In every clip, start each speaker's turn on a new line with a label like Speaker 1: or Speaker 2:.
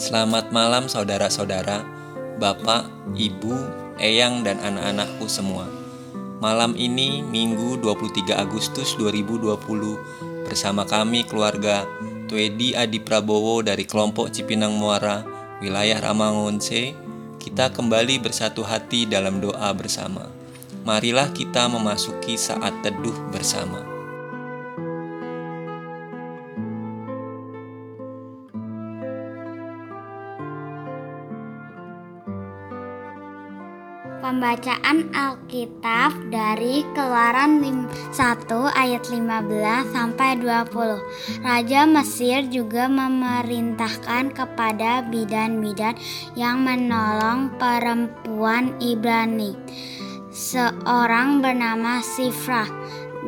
Speaker 1: Selamat malam saudara-saudara, Bapak, Ibu, Eyang, dan anak-anakku semua. Malam ini Minggu 23 Agustus 2020 bersama kami keluarga Twedi Adi Prabowo dari kelompok Cipinang Muara, wilayah Ramangunse, kita kembali bersatu hati dalam doa bersama. Marilah kita memasuki saat teduh bersama.
Speaker 2: Pembacaan Alkitab dari Keluaran 1 ayat 15 sampai 20. Raja Mesir juga memerintahkan kepada bidan-bidan yang menolong perempuan Ibrani. Seorang bernama Sifra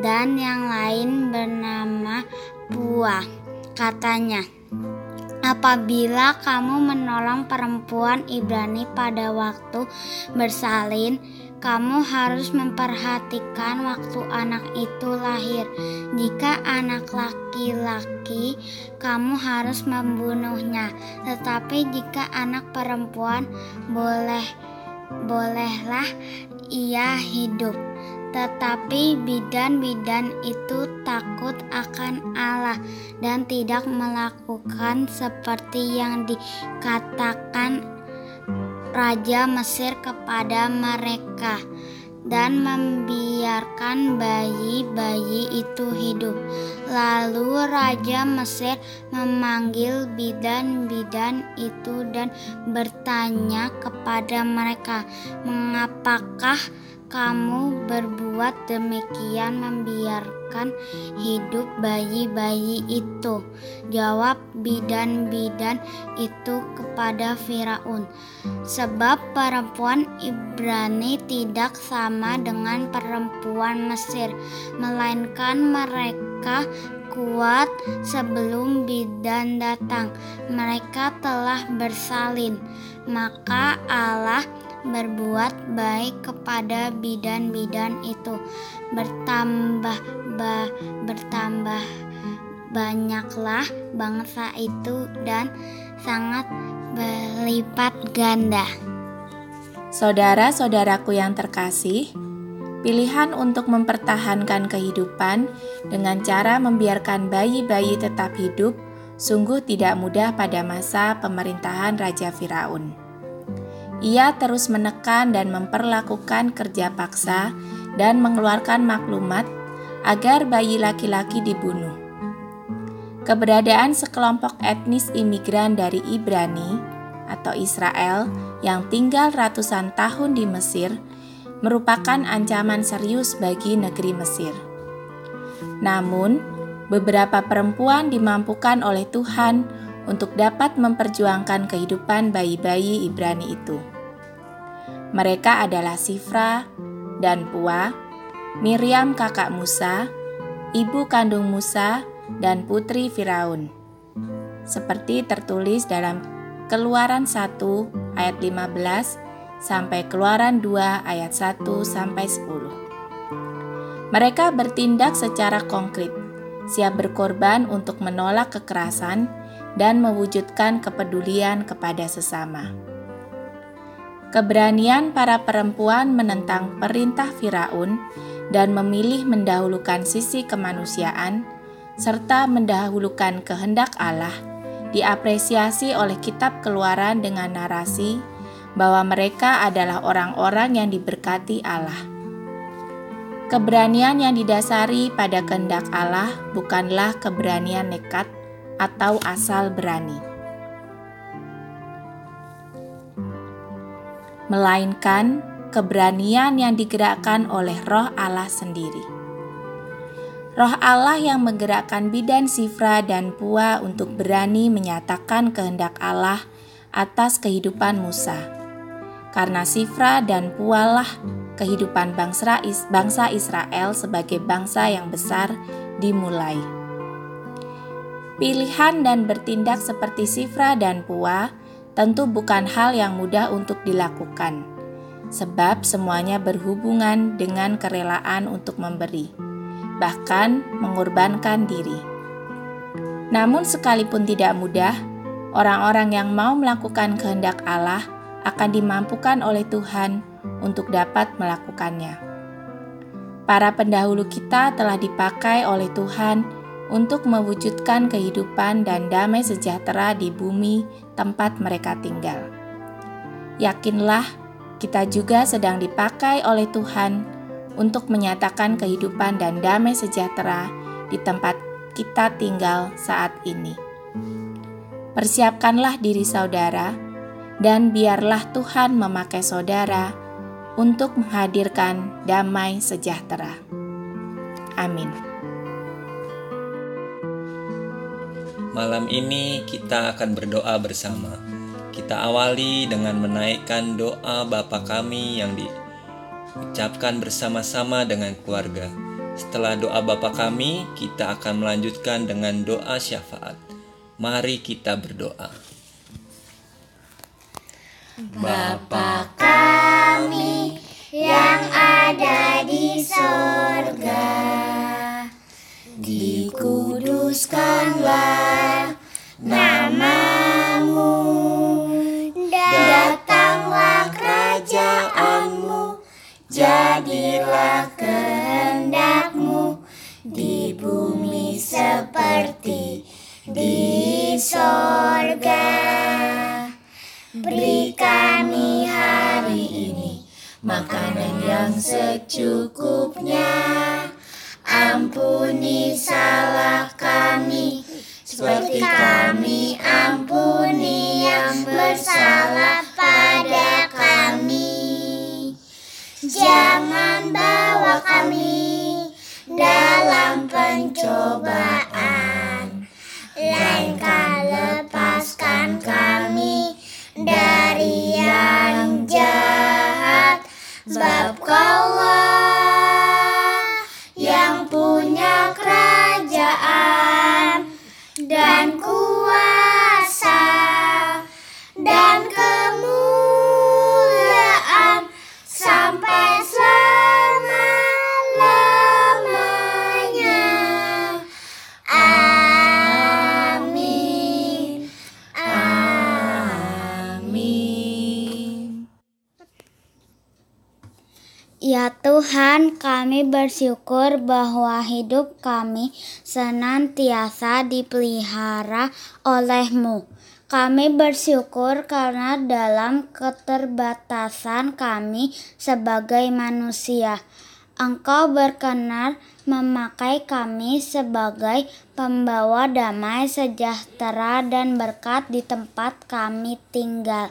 Speaker 2: dan yang lain bernama Pua. Katanya, Apabila kamu menolong perempuan Ibrani pada waktu bersalin, kamu harus memperhatikan waktu anak itu lahir. Jika anak laki-laki, kamu harus membunuhnya. Tetapi jika anak perempuan, boleh bolehlah ia hidup. Tetapi bidan-bidan itu takut akan Allah dan tidak melakukan seperti yang dikatakan Raja Mesir kepada mereka dan membiarkan bayi-bayi itu hidup. Lalu Raja Mesir memanggil bidan-bidan itu dan bertanya kepada mereka, "Mengapakah kamu berbuat demikian membiarkan hidup bayi-bayi itu? Jawab bidan-bidan itu kepada Firaun. Sebab perempuan Ibrani tidak sama dengan perempuan Mesir, melainkan mereka kuat sebelum bidan datang. Mereka telah bersalin. Maka Allah berbuat baik kepada bidan-bidan itu bertambah ba, bertambah banyaklah bangsa itu dan sangat berlipat ganda.
Speaker 3: Saudara-saudaraku yang terkasih, pilihan untuk mempertahankan kehidupan dengan cara membiarkan bayi-bayi tetap hidup sungguh tidak mudah pada masa pemerintahan Raja Firaun. Ia terus menekan dan memperlakukan kerja paksa dan mengeluarkan maklumat agar bayi laki-laki dibunuh. Keberadaan sekelompok etnis imigran dari Ibrani atau Israel yang tinggal ratusan tahun di Mesir merupakan ancaman serius bagi negeri Mesir. Namun, beberapa perempuan dimampukan oleh Tuhan untuk dapat memperjuangkan kehidupan bayi-bayi Ibrani itu. Mereka adalah Sifra dan Pua, Miriam kakak Musa, ibu kandung Musa, dan putri Firaun. Seperti tertulis dalam Keluaran 1 ayat 15 sampai Keluaran 2 ayat 1 sampai 10. Mereka bertindak secara konkret, siap berkorban untuk menolak kekerasan dan mewujudkan kepedulian kepada sesama. Keberanian para perempuan menentang perintah Firaun dan memilih mendahulukan sisi kemanusiaan serta mendahulukan kehendak Allah diapresiasi oleh kitab Keluaran dengan narasi bahwa mereka adalah orang-orang yang diberkati Allah. Keberanian yang didasari pada kehendak Allah bukanlah keberanian nekat atau asal berani. Melainkan keberanian yang digerakkan oleh Roh Allah sendiri. Roh Allah yang menggerakkan bidan Sifra dan Pua untuk berani menyatakan kehendak Allah atas kehidupan Musa. Karena Sifra dan Pua lah kehidupan bangsa, bangsa Israel sebagai bangsa yang besar dimulai. Pilihan dan bertindak seperti Sifra dan Pua tentu bukan hal yang mudah untuk dilakukan, sebab semuanya berhubungan dengan kerelaan untuk memberi, bahkan mengorbankan diri. Namun, sekalipun tidak mudah, orang-orang yang mau melakukan kehendak Allah akan dimampukan oleh Tuhan untuk dapat melakukannya. Para pendahulu kita telah dipakai oleh Tuhan untuk mewujudkan kehidupan dan damai sejahtera di bumi tempat mereka tinggal. Yakinlah, kita juga sedang dipakai oleh Tuhan untuk menyatakan kehidupan dan damai sejahtera di tempat kita tinggal saat ini. Persiapkanlah diri saudara, dan biarlah Tuhan memakai saudara untuk menghadirkan damai sejahtera. Amin.
Speaker 1: Malam ini kita akan berdoa bersama. Kita awali dengan menaikkan doa Bapa kami yang diucapkan bersama-sama dengan keluarga. Setelah doa Bapa kami, kita akan melanjutkan dengan doa syafaat. Mari kita berdoa.
Speaker 2: Bapa kami yang ada di sorga, dikuduskanlah namamu, datanglah kerajaanmu, jadilah kehendakmu di bumi seperti di sorga. Beri kami hari ini makanan yang secukupnya. Ampuni salah kami seperti kami ampuni yang bersalah pada kami. Jangan bawa kami dalam pencobaan, kami bersyukur bahwa hidup kami senantiasa dipelihara oleh-Mu. Kami bersyukur karena dalam keterbatasan kami sebagai manusia, Engkau berkenan memakai kami sebagai pembawa damai sejahtera dan berkat di tempat kami tinggal.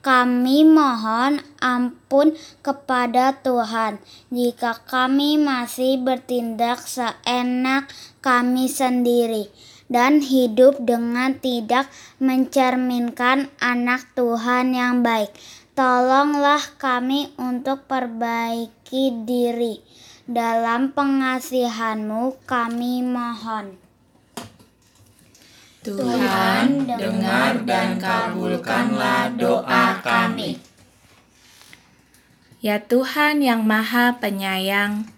Speaker 2: Kami mohon ampun kepada Tuhan jika kami masih bertindak seenak kami sendiri dan hidup dengan tidak mencerminkan anak Tuhan yang baik. Tolonglah kami untuk perbaiki diri. Dalam pengasihan-Mu kami mohon.
Speaker 3: Tuhan, dengar dan kabulkanlah doa kami. Ya Tuhan yang Maha Penyayang,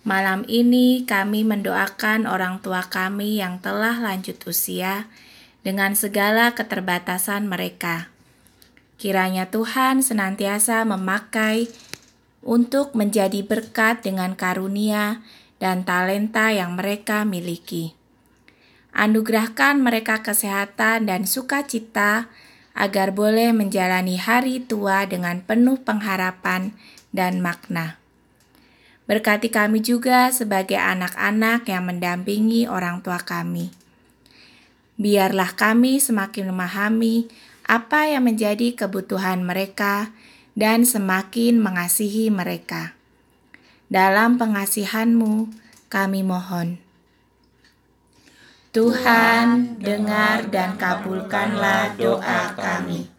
Speaker 3: malam ini kami mendoakan orang tua kami yang telah lanjut usia dengan segala keterbatasan mereka. Kiranya Tuhan senantiasa memakai untuk menjadi berkat dengan karunia dan talenta yang mereka miliki. Anugerahkan mereka kesehatan dan sukacita agar boleh menjalani hari tua dengan penuh pengharapan dan makna. Berkati kami juga sebagai anak-anak yang mendampingi orang tua kami. Biarlah kami semakin memahami apa yang menjadi kebutuhan mereka dan semakin mengasihi mereka. Dalam pengasihan-Mu kami mohon. Tuhan, dengar dan kabulkanlah doa kami.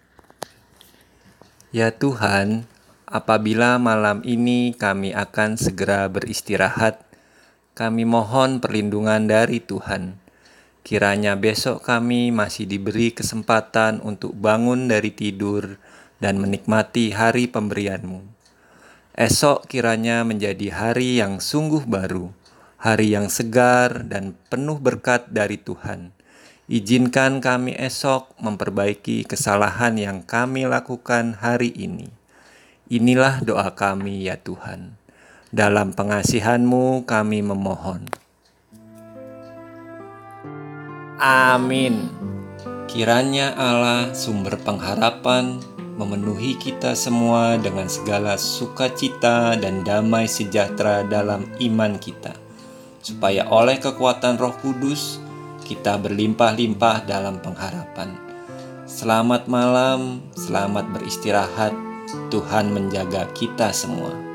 Speaker 1: Ya Tuhan, apabila malam ini kami akan segera beristirahat, kami mohon perlindungan dari Tuhan. Kiranya besok kami masih diberi kesempatan untuk bangun dari tidur dan menikmati hari pemberian-Mu. Esok kiranya menjadi hari yang sungguh baru, hari yang segar dan penuh berkat dari Tuhan. Izinkan kami esok memperbaiki kesalahan yang kami lakukan hari ini. Inilah doa kami ya Tuhan. Dalam pengasihan-Mu kami memohon. Amin. Kiranya Allah sumber pengharapan memenuhi kita semua dengan segala sukacita dan damai sejahtera dalam iman kita, supaya oleh kekuatan Roh Kudus kita berlimpah-limpah dalam pengharapan. Selamat malam, selamat beristirahat. Tuhan menjaga kita semua.